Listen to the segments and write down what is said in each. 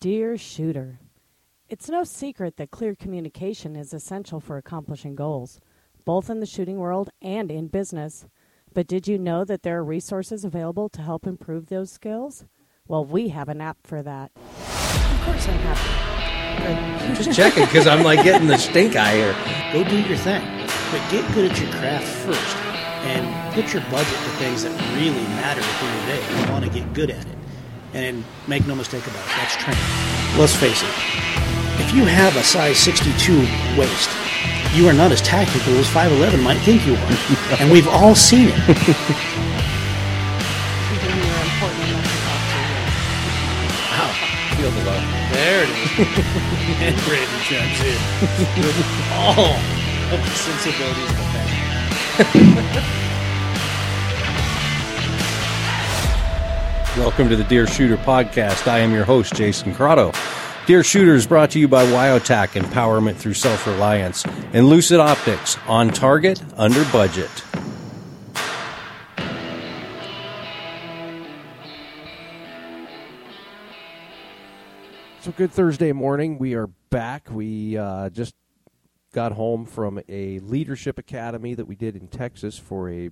Dear shooter, it's no secret that clear communication is essential for accomplishing goals, both in the shooting world and in business. But did you know that there are resources available to help improve those skills? Well, we have an app for that. Of course, I'm happy. Just checking because I'm like getting the stink eye here. Go do your thing, but get good at your craft first, and put your budget to things that really matter at the end of the day. You want to get good at it, and make no mistake about it, that's training. Let's face it. If you have a size 62 waist, you are not as tactical as 5'11 might think you are, and we've all seen it. Even you're important enough to talk to you. Wow. Feel the love. There it is. and Brandon chimes in with all of the sensibilities of the family. Welcome to the Deer Shooter Podcast. I am your host, Jason Crotto. Deer Shooter is brought to you by Wyotac Empowerment through Self Reliance and Lucid Optics on target, under budget. So good Thursday morning. We are back. We uh, just got home from a leadership academy that we did in Texas for a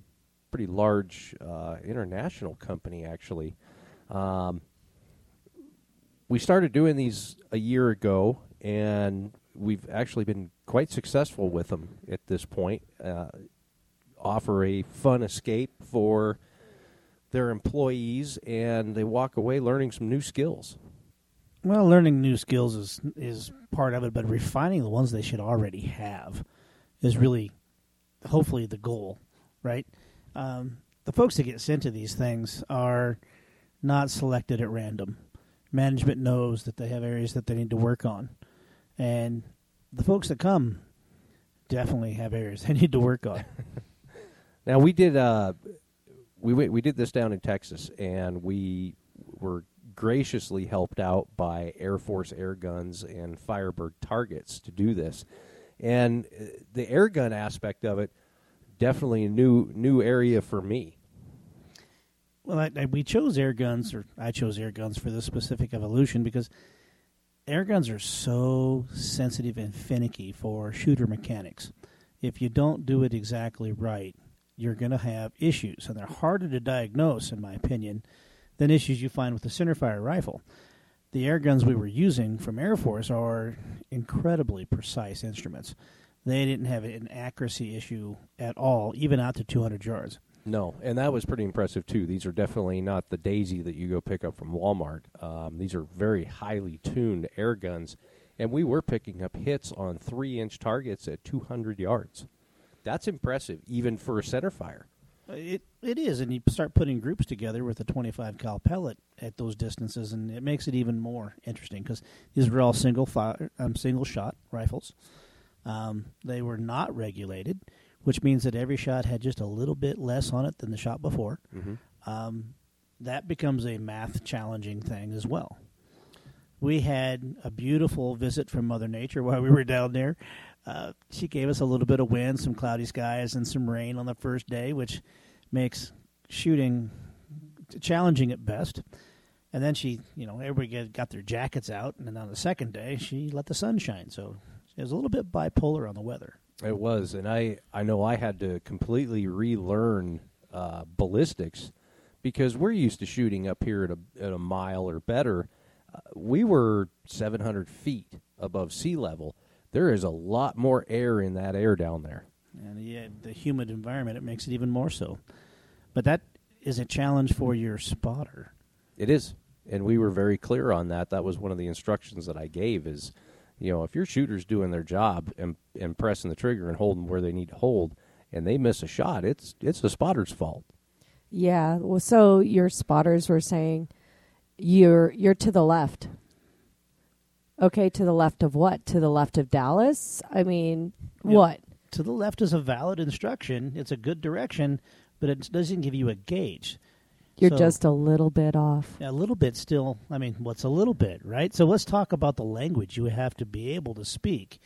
pretty large uh, international company, actually. Um, we started doing these a year ago, and we've actually been quite successful with them at this point. Uh, offer a fun escape for their employees, and they walk away learning some new skills. Well, learning new skills is is part of it, but refining the ones they should already have is really, hopefully, the goal, right? Um, the folks that get sent to these things are not selected at random. Management knows that they have areas that they need to work on, and the folks that come definitely have areas they need to work on. Now we did uh, we we did this down in Texas, and we were graciously helped out by Air Force air guns and Firebird targets to do this. And uh, the air gun aspect of it definitely a new new area for me. Well, I, I, we chose air guns, or I chose air guns for this specific evolution because air guns are so sensitive and finicky for shooter mechanics. If you don't do it exactly right, you're going to have issues, and they're harder to diagnose, in my opinion, than issues you find with a centerfire rifle. The air guns we were using from Air Force are incredibly precise instruments. They didn't have an accuracy issue at all, even out to 200 yards. No, and that was pretty impressive too. These are definitely not the Daisy that you go pick up from Walmart. Um, these are very highly tuned air guns, and we were picking up hits on three-inch targets at 200 yards. That's impressive, even for a center fire. It it is, and you start putting groups together with a 25 cal pellet at those distances, and it makes it even more interesting because these were all single fire, um, single shot rifles. Um, they were not regulated, which means that every shot had just a little bit less on it than the shot before. Um, that becomes a math challenging thing as well. We had a beautiful visit from Mother Nature while we were down there. Uh, she gave us a little bit of wind, some cloudy skies, and some rain on the first day, which makes shooting challenging at best. And then she, you know, everybody got their jackets out, and then on the second day, she let the sun shine. So it was a little bit bipolar on the weather. It was, and I I know I had to completely relearn uh, ballistics because we're used to shooting up here at a at a mile or better. Uh, we were 700 feet above sea level. There is a lot more air in that air down there. And yeah, the humid environment, it makes it even more so. But that is a challenge for your spotter. It is, and we were very clear on that. That was one of the instructions that I gave. Is you know if your shooter's doing their job and and pressing the trigger and holding where they need to hold, and they miss a shot, it's it's the spotter's fault. Yeah. Well, so your spotters were saying you're you're to the left. Okay, to the left of what? To the left of Dallas? I mean, what? To the left is a valid instruction. It's a good direction, but it doesn't give you a gauge. You're So- just a little bit off. A little bit still. I mean, what's a little bit, right? So let's talk about the language you have to be able to speak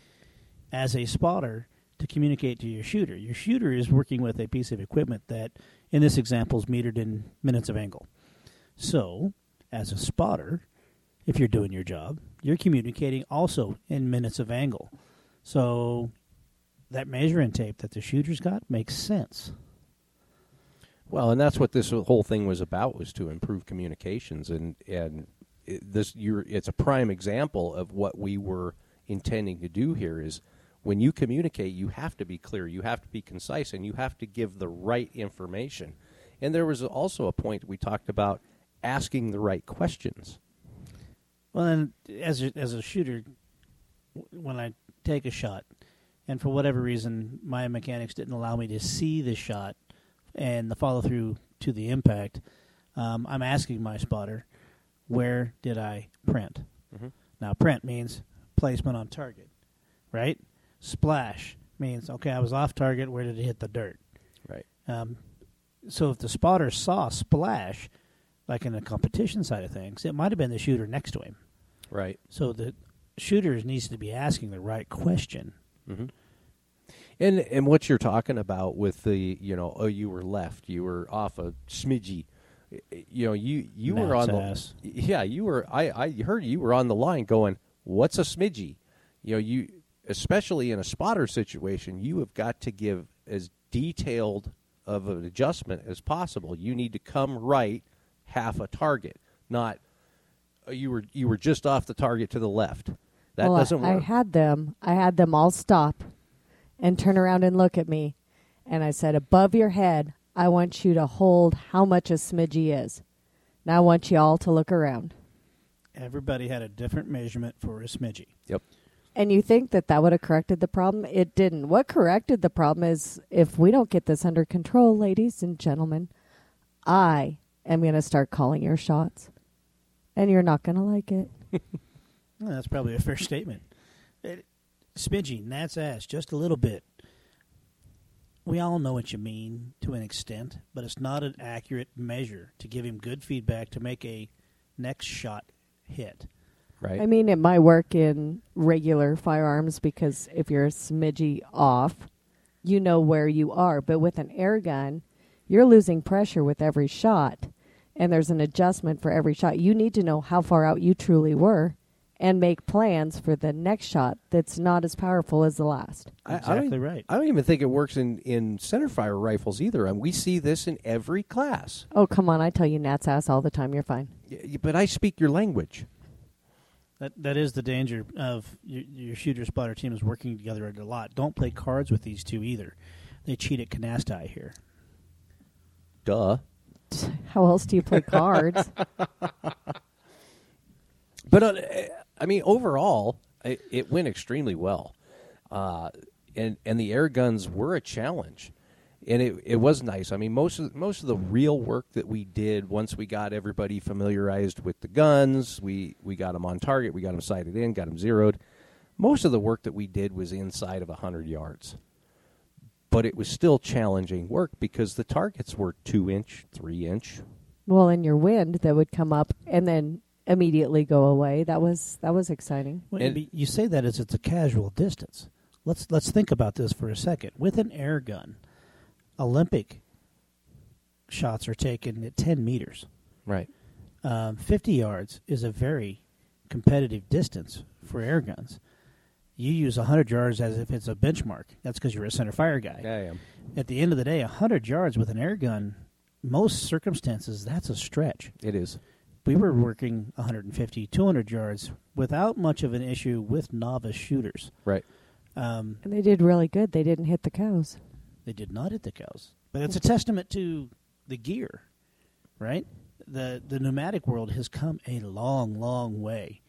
as a spotter to communicate to your shooter. Your shooter is working with a piece of equipment that, in this example, is metered in minutes of angle. So, as a spotter, if you're doing your job. You're communicating also in minutes of angle. So that measuring tape that the shooters got makes sense. Well, and that's what this whole thing was about was to improve communications and and this you're it's a prime example of what we were intending to do here is when you communicate you have to be clear, you have to be concise and you have to give the right information. And there was also a point we talked about asking the right questions. Well, and as a, as a shooter, when I take a shot, and for whatever reason my mechanics didn't allow me to see the shot and the follow through to the impact, um, I'm asking my spotter, where did I print? Mm-hmm. Now, print means placement on target, right? Splash means okay, I was off target. Where did it hit the dirt? Right. Um, so if the spotter saw splash, like in the competition side of things, it might have been the shooter next to him. Right. So the shooter needs to be asking the right question. Mm-hmm. And and what you're talking about with the you know oh you were left you were off a smidgy, you know you you were on Matt's the yeah you were I I heard you were on the line going what's a smidgy, you know you especially in a spotter situation you have got to give as detailed of an adjustment as possible. You need to come right half a target, not uh, you were you were just off the target to the left. That well, doesn't I, work. I had them. I had them all stop and turn around and look at me, and I said, "Above your head, I want you to hold how much a smidgy is. Now I want you all to look around." Everybody had a different measurement for a smidgy. yep. And you think that that would have corrected the problem? It didn't. What corrected the problem is if we don't get this under control, ladies and gentlemen, I am going to start calling your shots. And you're not going to like it. Well, that's probably a fair statement. It, smidgy, gnat's ass, just a little bit. We all know what you mean to an extent, but it's not an accurate measure to give him good feedback to make a next shot hit. Right. I mean, it might work in regular firearms because if you're a smidgy off, you know where you are. But with an air gun, you're losing pressure with every shot, and there's an adjustment for every shot. You need to know how far out you truly were and make plans for the next shot that's not as powerful as the last. I- I Exactly right. I don't even think it works in, in centerfire rifles either. And we see this in every class. Oh, come on. I tell you, gnat's ass all the time. You're fine. Y- y- But I speak your language. That that is the danger of your, your shooter spotter teams working together a lot. Don't play cards with these two either. They cheat at canasta here. Duh. How else do you play cards? But uh, I mean, overall, it, it went extremely well, uh, and and the air guns were a challenge, and it it was nice. I mean, most of most of the real work that we did once we got everybody familiarized with the guns, we we got them on target, we got them sighted in, got them zeroed. Most of the work that we did was inside of hundred yards, but it was still challenging work because the targets were two inch, three inch. well, in your wind that would come up and then immediately go away. That was that was exciting. Well, And- you say that as it's a casual distance. Let's let's think about this for a second. With an air gun, Olympic shots are taken at ten meters. Right. Um, Fifty yards is a very competitive distance for air guns. You use hundred yards as if it's a benchmark. That's because you're a center fire guy. I am. At the end of the day, hundred yards with an air gun, most circumstances, that's a stretch. It is. We were working 150, 200 yards without much of an issue with novice shooters. Right. Um, And they did really good. They didn't hit the cows. they did not hit the cows, but it's a testament to the gear, right? the The pneumatic world has come a long, long way,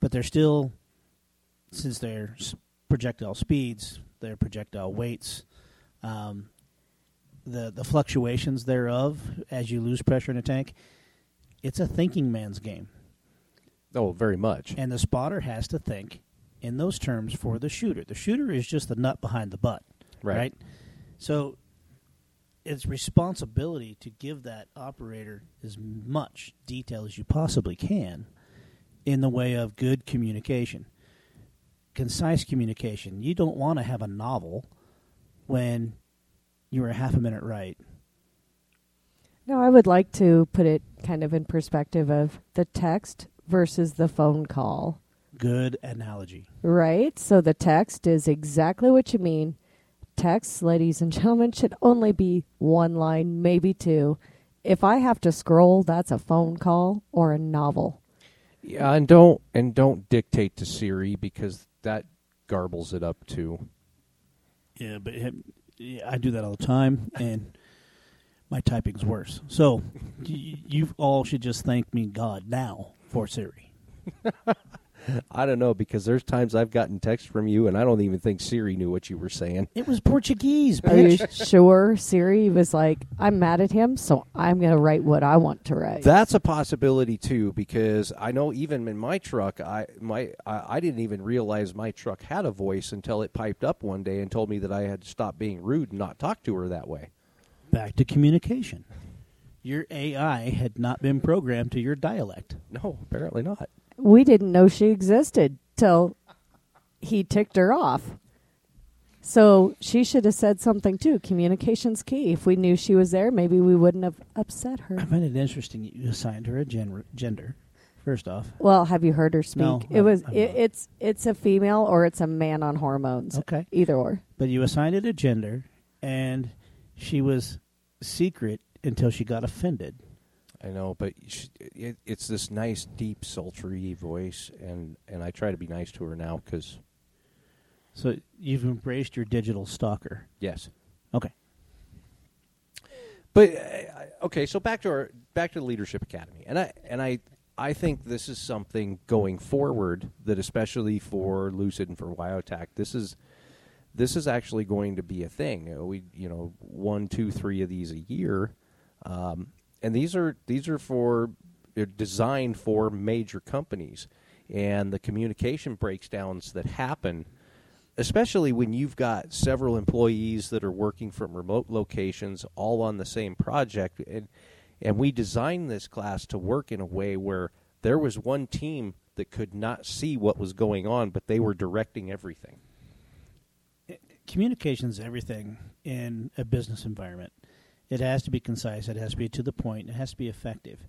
but they're still, since their projectile speeds, their projectile weights, um, the the fluctuations thereof as you lose pressure in a tank. It's a thinking man's game. Oh, very much. And the spotter has to think in those terms for the shooter. The shooter is just the nut behind the butt, Right. right? So it's responsibility to give that operator as much detail as you possibly can in the way of good communication. Concise communication. You don't want to have a novel when you a half a minute right. No, I would like to put it kind of in perspective of the text versus the phone call, Good analogy. right? So the text is exactly what you mean. Texts, ladies and gentlemen, should only be one line, maybe two. If I have to scroll, that's a phone call or a novel. Yeah, and don't and don't dictate to Siri because that garbles it up too. Yeah, but it, yeah, I do that all the time, and my typing's worse. So y- you all should just thank me, God, now for Siri. I don't know because there's times I've gotten text from you and I don't even think Siri knew what you were saying. It was Portuguese, Are you bitch. sure Siri was like, I'm mad at him, so I'm going to write what I want to write? That's a possibility too because I know even in my truck, I my I, I didn't even realize my truck had a voice until it piped up one day and told me that I had to stop being rude and not talk to her that way. Back to communication. Your AI had not been programmed to your dialect. No, apparently not. we didn't know she existed till he ticked her off. So she should have said something too. Communication's key. If we knew she was there, maybe we wouldn't have upset her. I find it interesting you assigned her a gen- gender. First off, Well, have you heard her speak? No, it was I'm it, it's it's a female or it's a man on hormones. okay, Either or. but you assigned it a gender, and she was secret until she got offended. I know, but she, it, it's this nice, deep, sultry voice, and and I try to be nice to her now because So you've embraced your digital stalker. yes, Okay. But uh, okay, so back to our back to the leadership academy, and I and I I think this is something going forward that especially for Lucid and for Wyotac, this is this is actually going to be a thing. Uh, We you know one, two, three of these a year, um, and these are these are for they're designed for major companies, and the communication breakdowns that happen especially when you've got several employees that are working from remote locations all on the same project. And and we designed this class to work in a way where there was one team that could not see what was going on but they were directing everything Communication is everything in a business environment. It has to be concise. It has to be to the point. It has to be effective,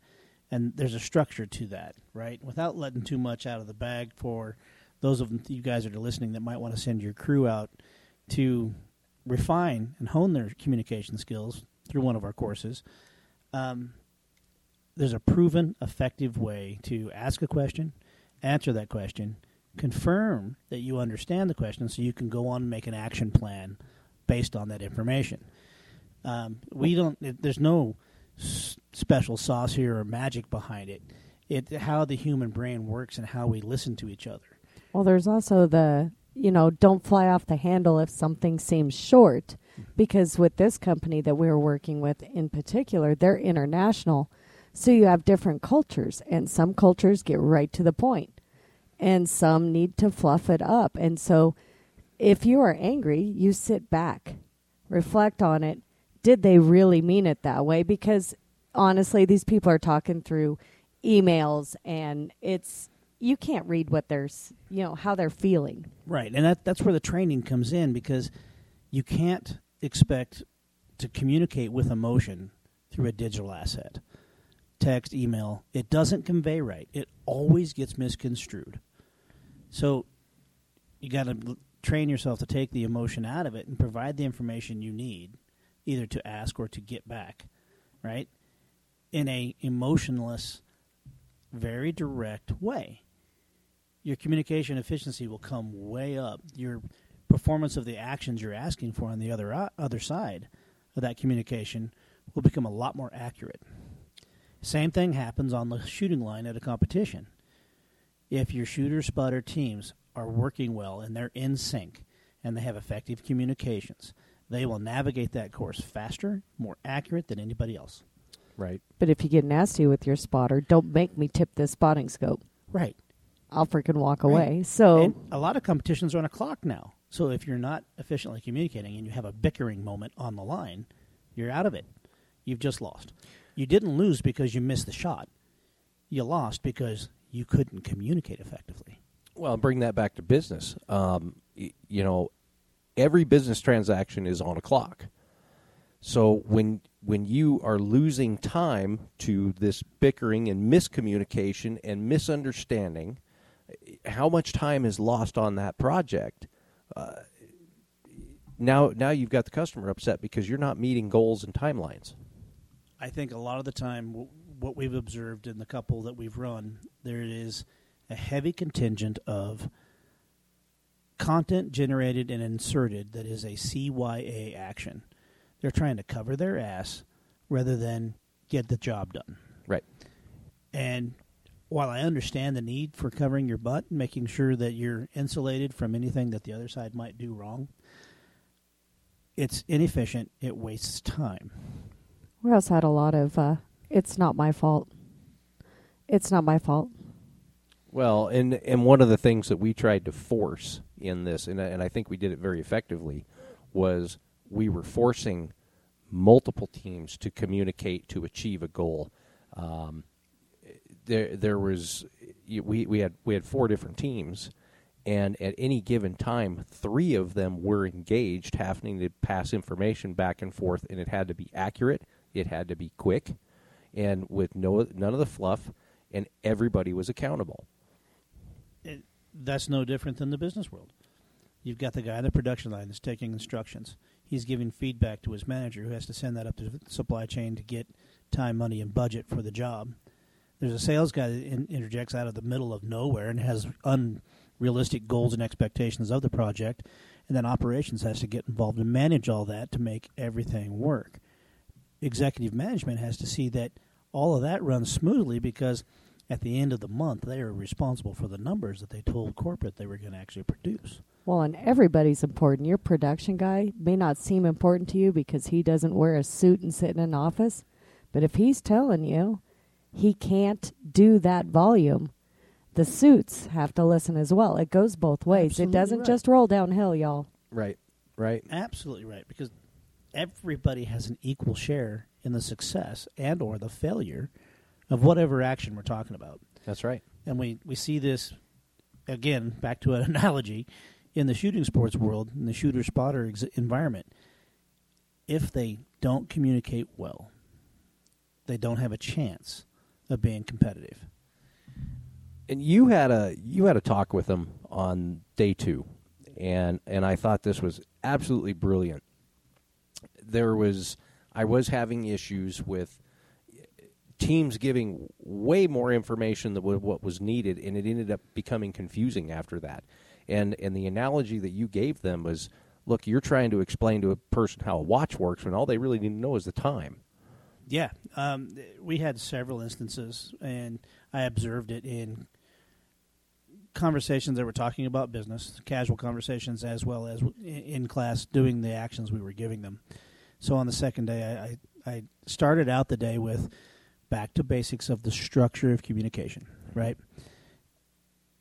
and there's a structure to that, right? Without letting too much out of the bag for those of you guys that are listening that might want to send your crew out to refine and hone their communication skills through one of our courses. Um, there's a proven effective way to ask a question, answer that question, confirm that you understand the question so you can go on and make an action plan based on that information. Um, we don't, it, there's no s- special sauce here or magic behind it. It how the human brain works and how we listen to each other. Well, there's also the, you know, don't fly off the handle if something seems short. Because with this company that we were working with in particular, they're international. So you have different cultures, and some cultures get right to the point, and some need to fluff it up. And so if you are angry, you sit back, reflect on it. Did they really mean it that way? Because honestly, these people are talking through emails, and it's you can't read what they're you know how they're feeling. Right, and that that's where the training comes in because you can't expect to communicate with emotion through a digital asset. Text, email, it doesn't convey right. It always gets misconstrued. So you got to train yourself to take the emotion out of it and provide the information you need either to ask or to get back, right? In a emotionless very direct way your communication efficiency will come way up. Your performance of the actions you're asking for on the other uh, other side of that communication will become a lot more accurate. Same thing happens on the shooting line at a competition. If your shooter spotter teams are working well and they're in sync and they have effective communications, they will navigate that course faster, more accurate than anybody else. right But if you get nasty with your spotter, don't make me tip this spotting scope. Right. I'll freaking walk Right. away. So And a lot of competitions are on a clock now. So if you're not efficiently communicating and you have a bickering moment on the line, you're out of it. You've just lost. You didn't lose because you missed the shot. You lost because you couldn't communicate effectively. well bring that back to business um, y- you know every business transaction is on a clock so when when you are losing time to this bickering and miscommunication and misunderstanding, how much time is lost on that project? Uh, now, now you've got the customer upset because you're not meeting goals and timelines. I think a lot of the time, w- what we've observed in the couple that we've run, there is a heavy contingent of content generated and inserted that is a CYA action. They're trying to cover their ass rather than get the job done. Right. And while I understand the need for covering your butt and making sure that you're insulated from anything that the other side might do wrong, it's inefficient. It wastes time. We also had a lot of, uh, it's not my fault. It's not my fault. Well, and and one of the things that we tried to force in this, and and I think we did it very effectively, was we were forcing multiple teams to communicate to achieve a goal. Um, there there was we we had we had four different teams, and at any given time, three of them were engaged, having to pass information back and forth, and it had to be accurate, it had to be quick, and with no none of the fluff, and everybody was accountable. it, that's no different than the business world. You've got the guy on the production line that's taking instructions. He's giving feedback to his manager, who has to send that up to the supply chain to get time, money, and budget for the job. There's a sales guy that in, interjects out of the middle of nowhere and has unrealistic goals and expectations of the project, and then operations has to get involved and manage all that to make everything work. Executive management has to see that all of that runs smoothly because at the end of the month they are responsible for the numbers that they told corporate they were going to actually produce. Well, and everybody's important. Your production guy may not seem important to you because he doesn't wear a suit and sit in an office, but if he's telling you he can't do that volume, the suits have to listen as well. It goes both ways. Absolutely it doesn't right. just roll downhill, y'all. Right. Right. Absolutely right because everybody has an equal share in the success and or the failure of whatever action we're talking about. That's right. And we, we see this again back to an analogy in the shooting sports world in the shooter spotter ex- environment. If they don't communicate well, they don't have a chance of being competitive. And you had a you had a talk with them on day two, and and I thought this was absolutely brilliant. There was I was having issues with teams giving way more information than what was needed, and it ended up becoming confusing after that. And and the analogy that you gave them was, look, you're trying to explain to a person how a watch works when all they really need to know is the time. Yeah, um, we had several instances, and I observed it in conversations that were talking about business, casual conversations, as well as in class doing the actions we were giving them. So on the second day, I, I, I started out the day with back to basics of the structure of communication, right?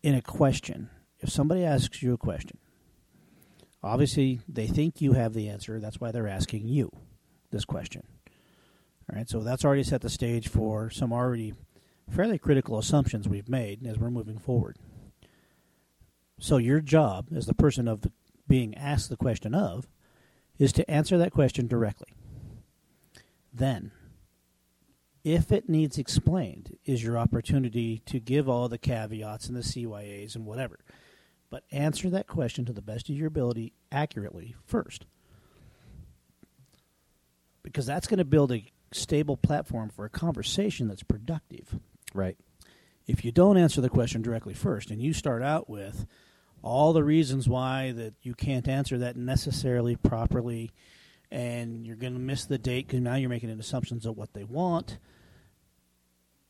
In a question, if somebody asks you a question, obviously they think you have the answer. That's why they're asking you this question. All right, so that's already set the stage for some already fairly critical assumptions we've made as we're moving forward. So your job as the person of the, being asked the question of is to answer that question directly. Then, if it needs explained, is your opportunity to give all the caveats and the CYAs and whatever. But answer that question to the best of your ability accurately first. Because that's going to build a stable platform for a conversation that's productive. Right. If you don't answer the question directly first and you start out with all the reasons why that you can't answer that necessarily properly and you're going to miss the date because now you're making assumptions of what they want,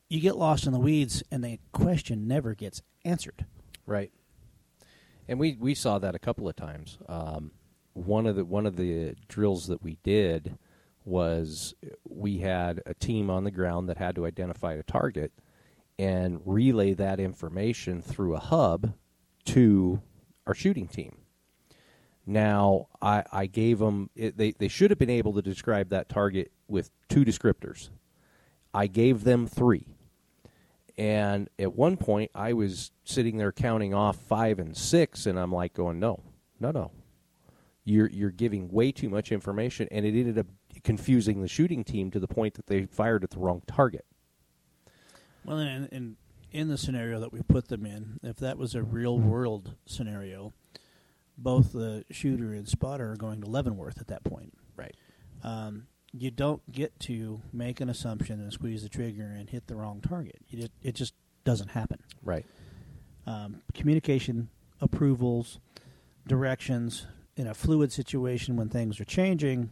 you get lost in the weeds and the question never gets answered. Right. And we, we saw that a couple of times. Um, one of the one of the drills that we did was we had a team on the ground that had to identify a target and relay that information through a hub to our shooting team. Now, I, I gave them, it, they, they should have been able to describe that target with two descriptors. I gave them three. And at one point, I was sitting there counting off five and six, and I'm like, going, no, no, no. You're, you're giving way too much information, and it ended up confusing the shooting team to the point that they fired at the wrong target. Well, and, and in the scenario that we put them in, if that was a real world scenario, both the shooter and spotter are going to Leavenworth at that point. Right. Um, you don't get to make an assumption and squeeze the trigger and hit the wrong target. You just, it just doesn't happen. Right. Um, communication, approvals, directions in a fluid situation when things are changing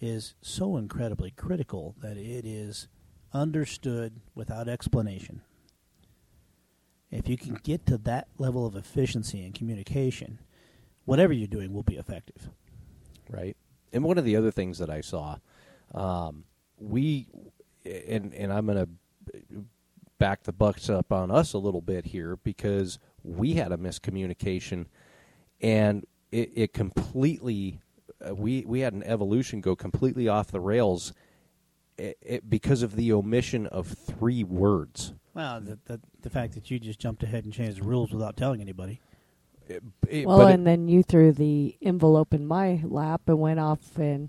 is so incredibly critical that it is understood without explanation. If you can get to that level of efficiency in communication, whatever you're doing will be effective. Right. And one of the other things that I saw, um, we, and and I'm going to back the bucks up on us a little bit here because we had a miscommunication, and it, it completely, uh, we we had an evolution go completely off the rails, it, it, because of the omission of three words. Well, the, the the fact that you just jumped ahead and changed the rules without telling anybody. It- it- Well, but it- and then you threw the envelope in my lap and went off and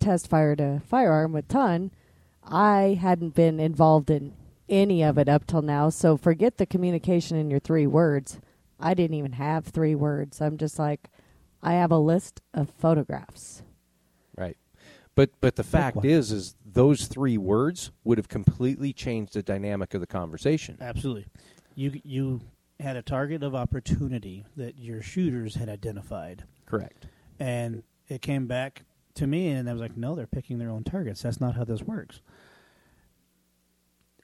test fired a firearm with ton. I hadn't been involved in any of it up till now, so forget the communication in your three words. I didn't even have three words. I'm just like, I have a list of photographs. But but the fact is is those three words would have completely changed the dynamic of the conversation. Absolutely. You you had a target of opportunity that your shooters had identified, Correct. and it came back to me, and I was like, "No, they're picking their own targets. That's not how this works."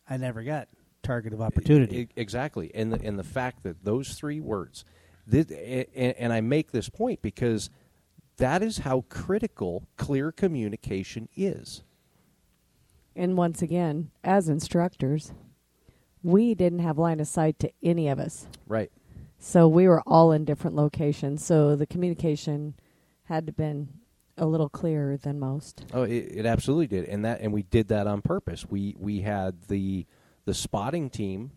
I never got target of opportunity. E- exactly. And the, and the fact that those three words this, and, and I make this point because that is how critical clear communication is. And once again, as instructors, we didn't have line of sight to any of us. Right. So we were all in different locations. So the communication had to been a little clearer than most. Oh, it, it absolutely did, and that and we did that on purpose. We we had the the spotting team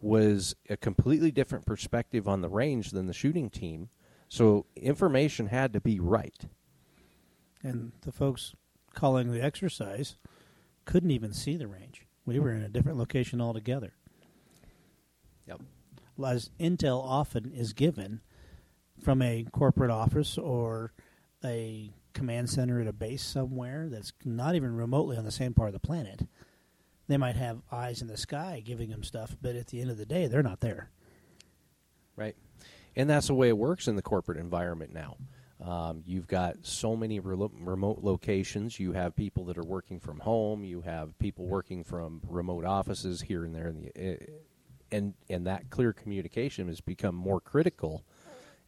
was a completely different perspective on the range than the shooting team, so information had to be right. and the folks calling the exercise couldn't even see the range. We were in a different location altogether. Yep. As intel often is given from a corporate office or a command center at a base somewhere that's not even remotely on the same part of the planet. They might have eyes in the sky giving them stuff, but at the end of the day, they're not there. Right. And that's the way it works in the corporate environment now. Um, you've got so many relo- remote locations. You have people that are working from home. You have people working from remote offices here and there. In the, uh, and, and that clear communication has become more critical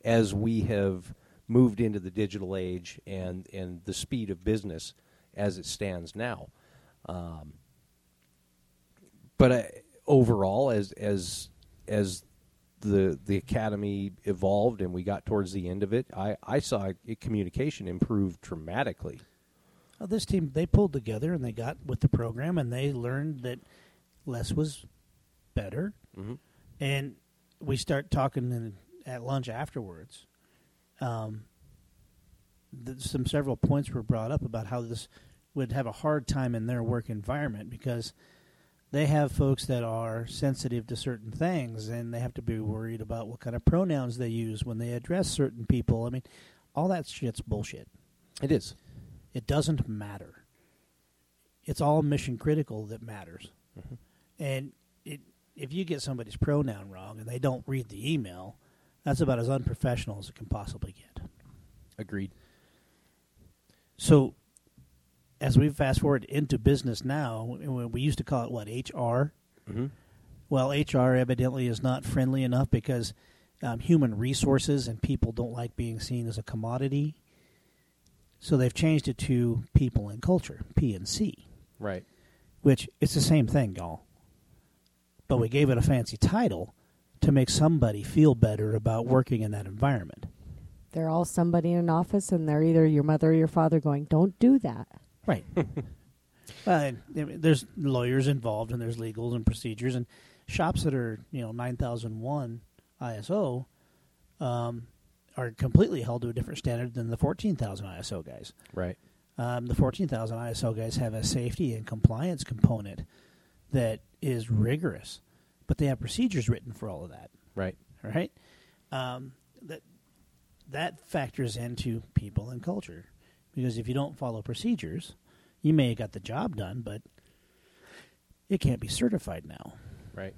as we have moved into the digital age and, and the speed of business as it stands now. Um, but uh, overall, as as as the the academy evolved and we got towards the end of it, I I saw it, communication improve dramatically. Well, this team they pulled together and they got with the program and they learned that less was better. Mm-hmm. And we start talking in, at lunch afterwards. Um, th- some several points were brought up about how this would have a hard time in their work environment because they have folks that are sensitive to certain things and they have to be worried about what kind of pronouns they use when they address certain people. I mean, all that shit's bullshit. It is. It doesn't matter. It's all mission critical that matters. Mm-hmm. And it, if you get somebody's pronoun wrong and they don't read the email, that's about as unprofessional as it can possibly get. Agreed. So, as we fast forward into business now, we we used to call it what HR. Mm-hmm. Well, HR evidently is not friendly enough because um, human resources and people don't like being seen as a commodity. So they've changed it to people and culture, P and C. Right. which it's the same thing, y'all. But we gave it a fancy title to make somebody feel better about working in that environment. They're all somebody in an office, and they're either your mother or your father going, "Don't do that." Right. well, and, I mean, there's lawyers involved, and there's legals and procedures, and shops that are you know nine thousand one ISO um, are completely held to a different standard than the fourteen thousand ISO guys. Right. Um, the 14,000 ISO guys have a safety and compliance component that is rigorous, but they have procedures written for all of that. Right. Right? Um, that that factors into people and culture because if you don't follow procedures, you may have got the job done, but it can't be certified now. Right.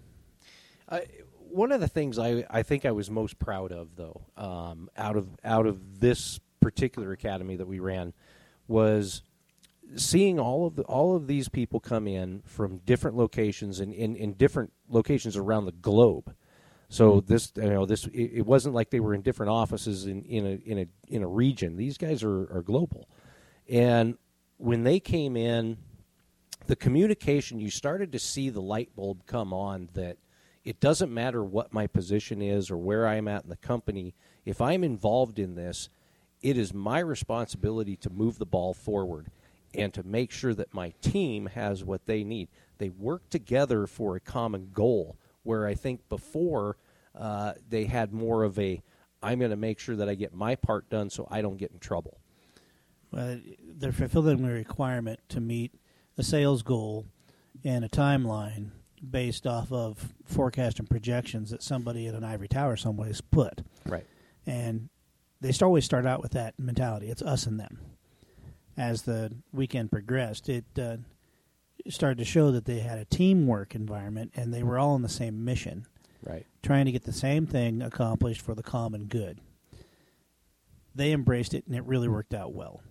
I, one of the things I, I think I was most proud of, though, um, out of out of this particular academy that we ran, was seeing all of the, all of these people come in from different locations and in, in different locations around the globe. So mm-hmm. this you know this it, it wasn't like they were in different offices in, in a in a in a region. These guys are, are global, and when they came in, the communication you started to see the light bulb come on that it doesn't matter what my position is or where I'm at in the company. If I'm involved in this, it is my responsibility to move the ball forward and to make sure that my team has what they need. They work together for a common goal, where I think before uh, they had more of a I'm going to make sure that I get my part done so I don't get in trouble. Well, they're fulfilling a requirement to meet a sales goal and a timeline based off of forecast and projections that somebody at an ivory tower somewhere has put. Right. And they always start out with that mentality. It's us and them. As the weekend progressed, it uh, started to show that they had a teamwork environment and they were all on the same mission, Right. trying to get the same thing accomplished for the common good. They embraced it and it really worked out well.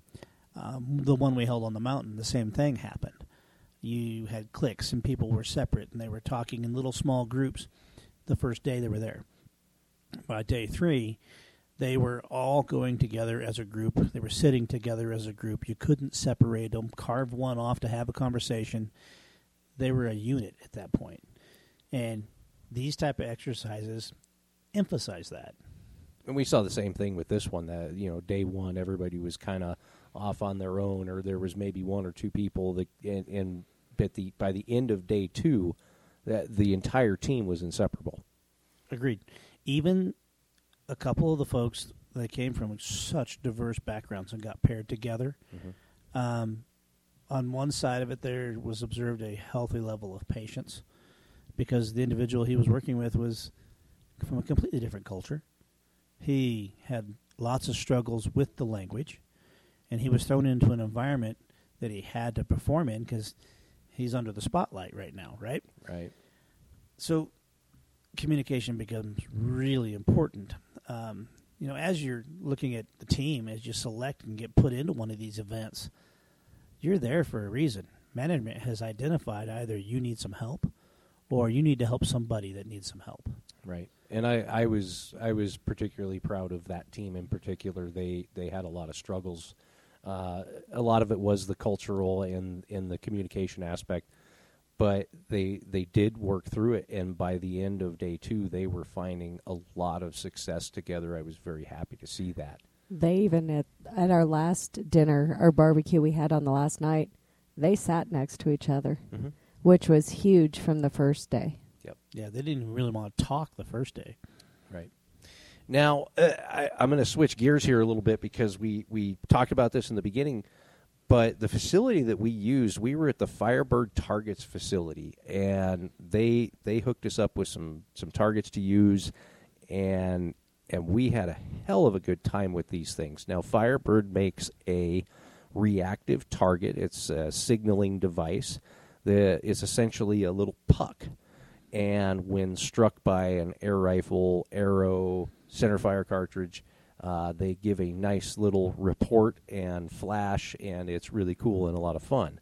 Um, the one we held on the mountain, the same thing happened. You had cliques and people were separate and they were talking in little small groups the first day they were there. By day three, they were all going together as a group. They were sitting together as a group. You couldn't separate them, carve one off to have a conversation. They were a unit at that point. And these type of exercises emphasize that. And we saw the same thing with this one. That you know, day one, everybody was kind of off on their own, or there was maybe one or two people that, and, and but the by the end of day two, that the entire team was inseparable. Agreed. Even a couple of the folks that came from such diverse backgrounds and got paired together. Um, on one side of it, there was observed a healthy level of patience because the individual he was working with was from a completely different culture. He had lots of struggles with the language, and he was thrown into an environment that he had to perform in because he's under the spotlight right now, right? Right. So communication becomes really important. Um, you know, as you're looking at the team, as you select and get put into one of these events, you're there for a reason. Management has identified either you need some help or you need to help somebody that needs some help. Right. And I, I was I was particularly proud of that team in particular. They they had a lot of struggles. Uh, a lot of it was the cultural and and the communication aspect, but they they did work through it. And by the end of day two, they were finding a lot of success together. I was very happy to see that. They even at at our last dinner our barbecue we had on the last night, they sat next to each other, Mm-hmm. which was huge from the first day. yep Yeah, they didn't really want to talk the first day. Right. Now, uh, I, I'm going to switch gears here a little bit because we, we talked about this in the beginning, but the facility that we used, we were at the Firebird Targets facility, and they they hooked us up with some some targets to use, and and we had a hell of a good time with these things. Now, Firebird makes a reactive target. It's a signaling device that is essentially a little puck and when struck by an air rifle, arrow, center fire cartridge, uh, they give a nice little report and flash, and it's really cool and a lot of fun.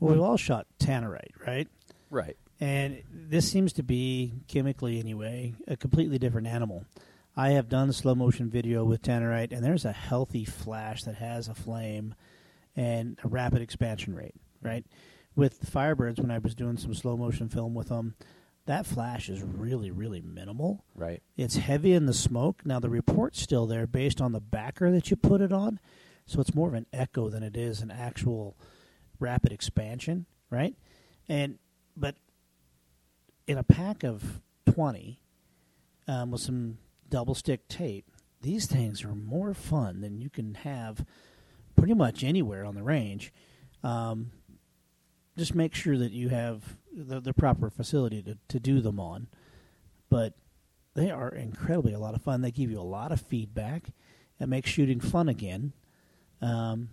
Well, we've all shot tannerite, right? Right. And this seems to be, chemically anyway, a completely different animal. I have done slow motion video with tannerite, and there's a healthy flash that has a flame and a rapid expansion rate, right? With Firebirds, when I was doing some slow motion film with them, that flash is really, really minimal. Right. It's heavy in the smoke. Now, the report's still there based on the backer that you put it on, so it's more of an echo than it is an actual rapid expansion, right? And but in a pack of 20 um, with some double stick tape, these things are more fun than you can have pretty pretty much anywhere on the range. Um, just make sure that you have the, the proper facility to, to do them on. But they are incredibly a lot of fun. They give you a lot of feedback. It makes shooting fun again. Um,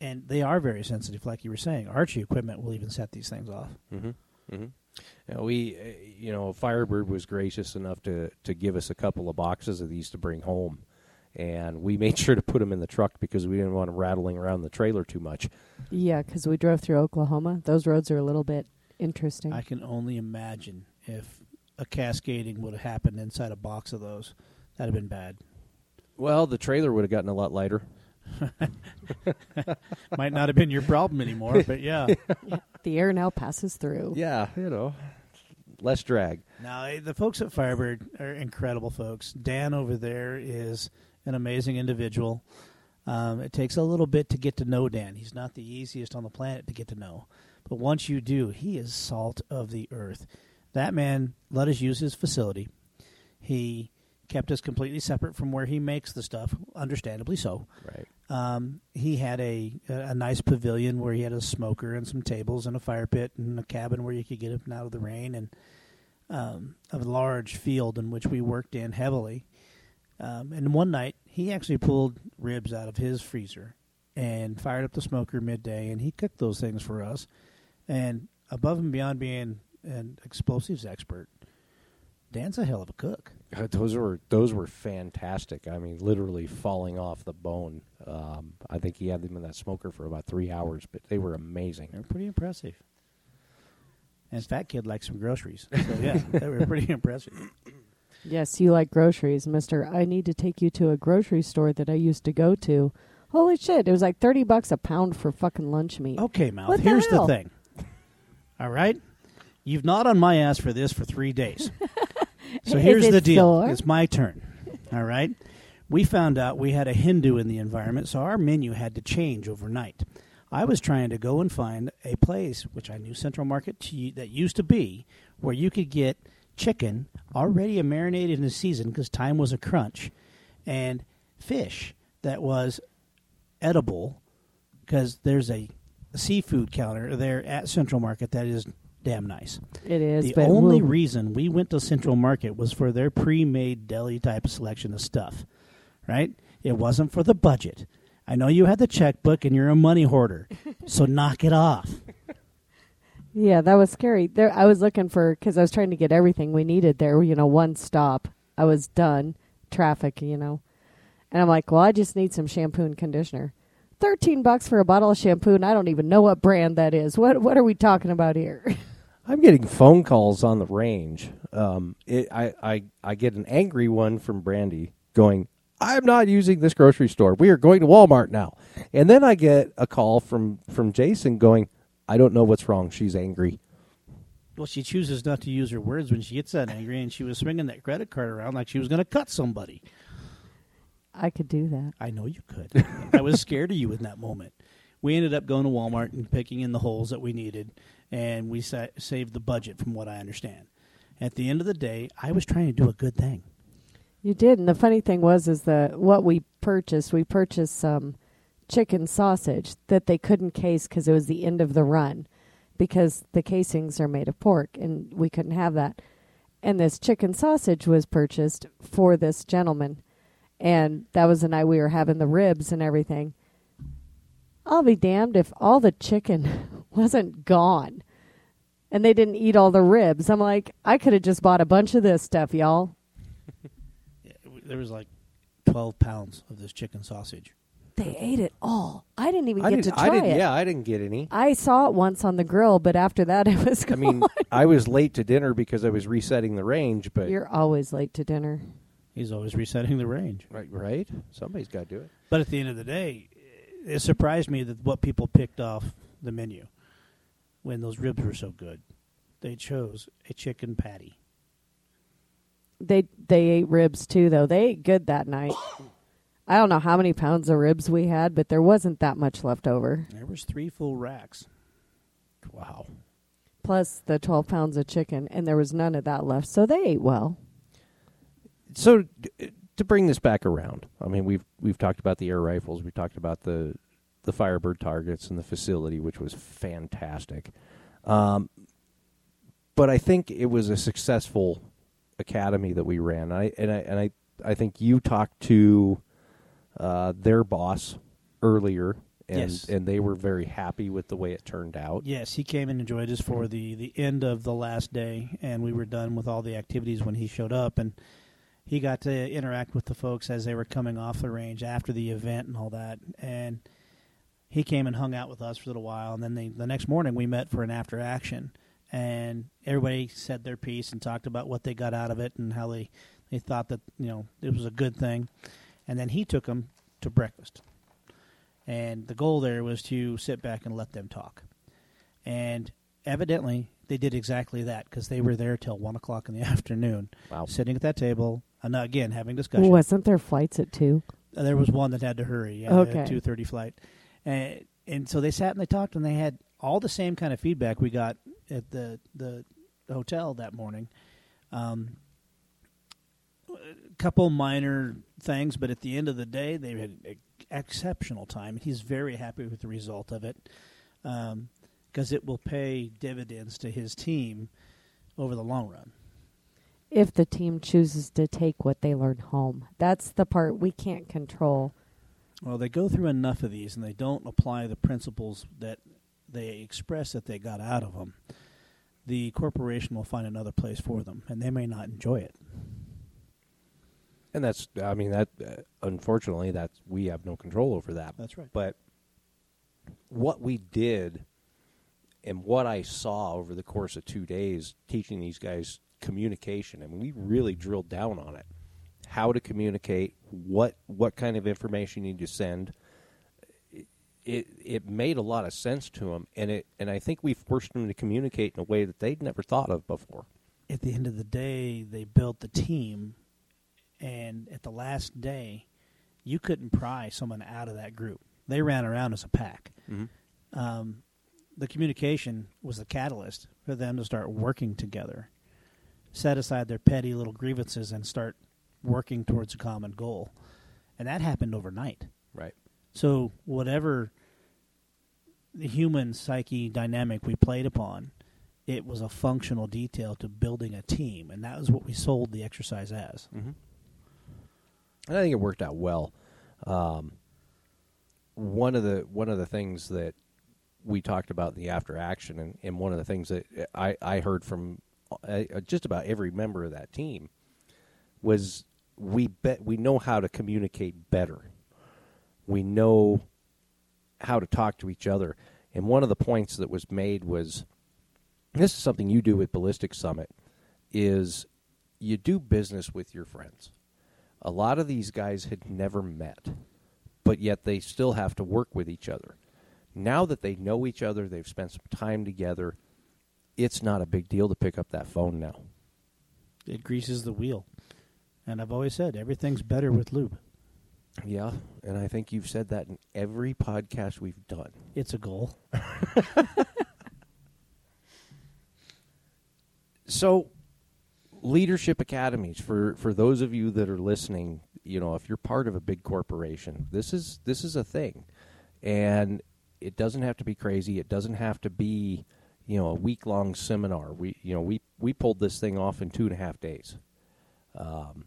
and they are very sensitive, like you were saying. Archery equipment will even set these things off. Mm-hmm. Mm-hmm. We, uh, you know, Firebird was gracious enough to to give us a couple of boxes of these to bring home, and we made sure to put them in the truck because we didn't want them rattling around the trailer too much. Yeah, because we drove through Oklahoma. Those roads are a little bit interesting. I can only imagine if a cascading would have happened inside a box of those. That'd have been bad. Well, the trailer would have gotten a lot lighter. Might not have been your problem anymore, but yeah. the air now passes through. Yeah, you know, less drag. Now, eh, the folks at Firebird are incredible folks. Dan over there is an amazing individual. Um, it takes a little bit to get to know Dan. He's not the easiest on the planet to get to know. But once you do, he is salt of the earth. That man let us use his facility. He kept us completely separate from where he makes the stuff, understandably so. Right. Um, he had a, a nice pavilion where he had a smoker and some tables and a fire pit and a cabin where you could get up and out of the rain and um, a large field in which we worked in heavily. Um, and one night he actually pulled ribs out of his freezer and fired up the smoker midday and he cooked those things for us. And above and beyond being an explosives expert, Dan's a hell of a cook. Uh, those were those were fantastic. I mean, literally falling off the bone. Um, I think he had them in that smoker for about three hours, but they were amazing. They're pretty impressive. And his fat kid likes some groceries. So, yeah, they were pretty impressive. Yes, you like groceries, mister. I need to take you to a grocery store that I used to go to. Holy shit, it was like 30 bucks a pound for fucking lunch meat. Okay, Mouth, What here's the hell? thing. All right? You've not on my ass for this for three days. So here's the deal. It's my turn. All right? We found out we had a Hindu in the environment, so our menu had to change overnight. I was trying to go and find a place, which I knew Central Market to, that used to be, where you could get chicken already marinated in a season because time was a crunch, and fish that was edible because there's a seafood counter there at Central Market that is damn nice. It is. The only we'll- reason we went to Central Market was for their pre-made deli type selection of stuff, right? It wasn't for the budget. I know you had the checkbook and you're a money hoarder, so knock it off. Yeah, that was scary. There, I was looking for because I was trying to get everything we needed there. You know, one stop. I was done. Traffic, you know, and I'm like, well, I just need some shampoo and conditioner. Thirteen bucks for a bottle of shampoo, and I don't even know what brand that is. What What are we talking about here? I'm getting phone calls on the range. Um, it, I, I, I get an angry one from Brandy going, I'm not using this grocery store. We are going to Walmart now. And then I get a call from, from Jason going, I don't know what's wrong. She's angry. Well, she chooses not to use her words when she gets that angry, and she was swinging that credit card around like she was going to cut somebody. I could do that. I know you could. I was scared of you in that moment. We ended up going to Walmart and picking in the holes that we needed, and we sa- saved the budget, from what I understand. At the end of the day, I was trying to do a good thing. You did, and the funny thing was, is that what we purchased. We purchased some chicken sausage that they couldn't case because it was the end of the run, because the casings are made of pork, and we couldn't have that. And this chicken sausage was purchased for this gentleman, and that was the night we were having the ribs and everything. I'll be damned if all the chicken wasn't gone, and they didn't eat all the ribs. I'm like, I could have just bought a bunch of this stuff, y'all. There was like 12 pounds of this chicken sausage. They ate it all. I didn't even I get didn't, to I try didn't, it. Yeah, I didn't get any. I saw it once on the grill, but after that, it was Gone. I mean, I was late to dinner because I was resetting the range, but You're always late to dinner. He's always resetting the range. right, right. Somebody's got to do it. But at the end of the day, it surprised me that what people picked off the menu when those ribs were so good. They chose a chicken patty. They they ate ribs too, though. They ate good that night. I don't know how many pounds of ribs we had, but there wasn't that much left over. There was three full racks. Wow. Plus the twelve pounds of chicken, and there was none of that left. So they ate well. So d- to bring this back around, I mean, we've we've talked about the air rifles, we talked about the the Firebird targets and the facility, which was fantastic. Um, but I think it was a successful academy that we ran. I and I and I I think you talked to uh, their boss earlier, and Yes. and they were very happy with the way it turned out. Yes, he came and enjoyed us for the the end of the last day, and we were done with all the activities when he showed up, and he got to interact with the folks as they were coming off the range after the event and all that, and he came and hung out with us for a little while, and then they, the next morning we met for an after action, and everybody said their piece and talked about what they got out of it and how they they thought that you know it was a good thing, and then he took them to breakfast. And the goal there was to sit back and let them talk. And evidently, they did exactly that because they were there till one o'clock in the afternoon, Wow. sitting at that table, and again having discussion. Wasn't there flights at two? Uh, There was one that had to hurry. Yeah, Okay. two thirty flight, and and so they sat and they talked, and they had all the same kind of feedback we got at the the hotel that morning. Um, a couple minor things, but at the end of the day, they had an exceptional time. He's very happy with the result of it um, because it will pay dividends to his team over the long run. If the team chooses to take what they learn home, that's the part we can't control. Well, they go through enough of these and they don't apply the principles that they express that they got out of them. The corporation will find another place for them, and they may not enjoy it. And that's, I mean, that uh, unfortunately, that's we have no control over that. That's right. But what we did and what I saw over the course of two days teaching these guys communication, I mean, we really drilled down on it. How to communicate, what what kind of information you need to send. It it made a lot of sense to them, and it and I think we forced them to communicate in a way that they'd never thought of before. At the end of the day, they built the team, and at the last day, you couldn't pry someone out of that group. They ran around as a pack. Um, the communication was the catalyst for them to start working together, set aside their petty little grievances, and start working towards a common goal. And that happened overnight. Right. So whatever the human psyche dynamic we played upon, it was a functional detail to building a team, and that was what we sold the exercise as. Mm-hmm. And I think it worked out well. Um, one of the one of the things that we talked about in the after action, and, and one of the things that I, I heard from uh, just about every member of that team was we bet we know how to communicate better. We know how to talk to each other. And one of the points that was made was this is something you do with Ballistic Summit is you do business with your friends. A lot of these guys had never met, but yet they still have to work with each other. Now that they know each other, they've spent some time together, it's not a big deal to pick up that phone now. It greases the wheel. And I've always said everything's better with lube. Yeah, and I think you've said that in every podcast we've done. It's a goal. So, leadership academies for for those of you that are listening, you know, if you're part of a big corporation, this is this is a thing, and it doesn't have to be crazy. It doesn't have to be, you know, a week long seminar. We you know we we pulled this thing off in two and a half days. Um,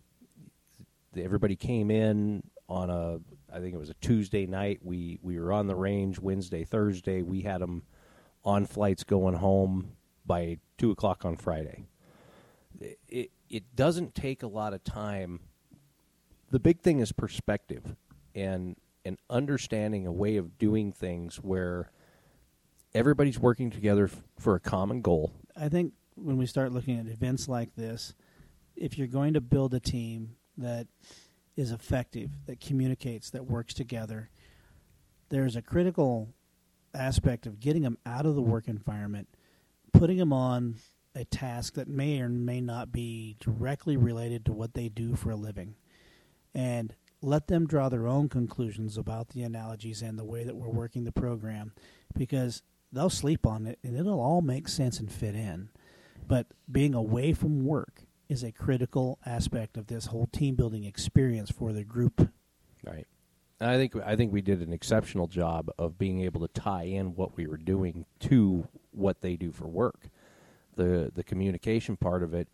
everybody came in on a I think it was a Tuesday night. We we were on the range Wednesday, Thursday. We had them on flights going home by two o'clock on Friday. It it doesn't take a lot of time. The big thing is perspective and and understanding a way of doing things where everybody's working together f- for a common goal. I think when we start looking at events like this, if you're going to build a team that is effective, that communicates, that works together, there's a critical aspect of getting them out of the work environment, putting them on a task that may or may not be directly related to what they do for a living, and let them draw their own conclusions about the analogies and the way that we're working the program because they'll sleep on it and it'll all make sense and fit in. But being away from work is a critical aspect of this whole team building experience for the group. Right. And I think I think we did an exceptional job of being able to tie in what we were doing to what they do for work. The the communication part of it,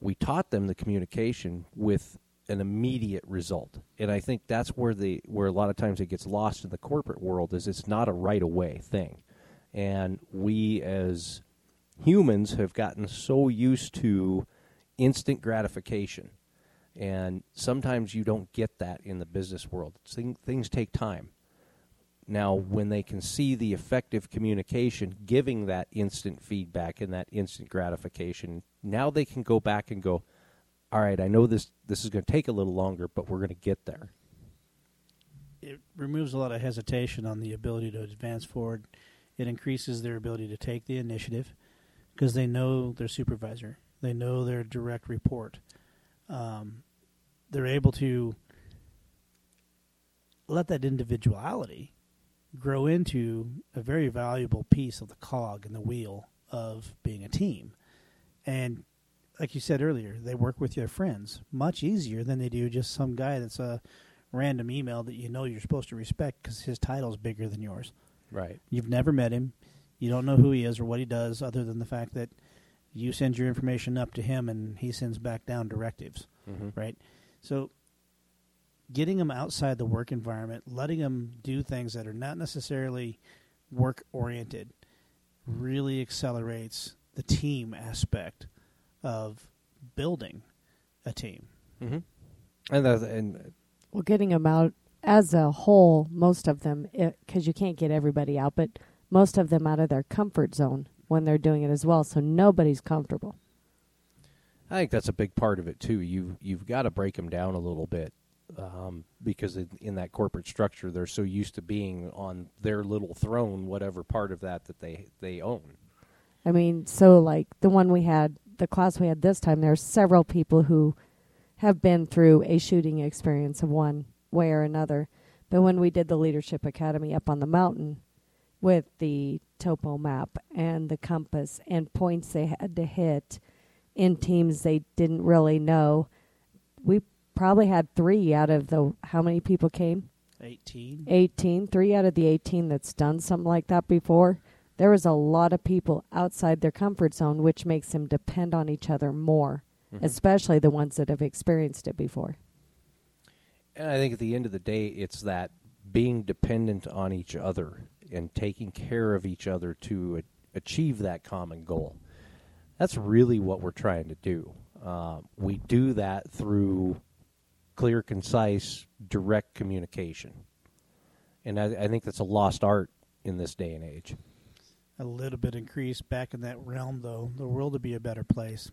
we taught them the communication with an immediate result. And I think that's where the where a lot of times it gets lost in the corporate world is it's not a right away thing. And we as humans have gotten so used to instant gratification and sometimes you don't get that in the business world. Things take time. Now, when they can see the effective communication giving that instant feedback and that instant gratification, now they can go back and go, all right, I know this, this is going to take a little longer, but we're going to get there. It removes a lot of hesitation on the ability to advance forward. It increases their ability to take the initiative because they know their supervisor, they know their direct report um, they're able to let that individuality grow into a very valuable piece of the cog and the wheel of being a team. And like you said earlier, they work with your friends much easier than they do just some guy that's a random email that you know you're supposed to respect because his title's bigger than yours. Right. You've never met him. You don't know who he is or what he does, other than the fact that you send your information up to him and he sends back down directives, mm-hmm. right? So getting them outside the work environment, letting them do things that are not necessarily work oriented really accelerates the team aspect of building a team. Mm-hmm. And, uh, and well, getting them out as a whole, most of them, because you can't get everybody out, but most of them out of their comfort zone when they're doing it as well. So nobody's comfortable. I think that's a big part of it too. You you've got to break them down a little bit um, because in, in, that corporate structure, they're so used to being on their little throne, whatever part of that that they they own. I mean, so like the one we had, the class we had this time, there are several people who have been through a shooting experience of one way or another. But when we did the leadership academy up on the mountain, with the topo map and the compass and points they had to hit in teams they didn't really know. We probably had three out of the how many people came? 18. 18. Three out of the 18 that's done something like that before. There was a lot of people outside their comfort zone, which makes them depend on each other more, mm-hmm. especially the ones that have experienced it before. And I think at the end of the day, it's that being dependent on each other and taking care of each other to a- achieve that common goal. That's really what we're trying to do. Uh, we do that through clear, concise, direct communication. And I, I think that's a lost art in this day and age. A little bit increased back in that realm, though, the world would be a better place.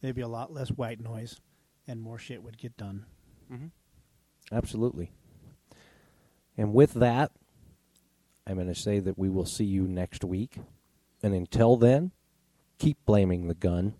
There'd be a lot less white noise, and more shit would get done. Mm-hmm. Absolutely. And with that, I'm going to say that we will see you next week. And until then, keep blaming the gun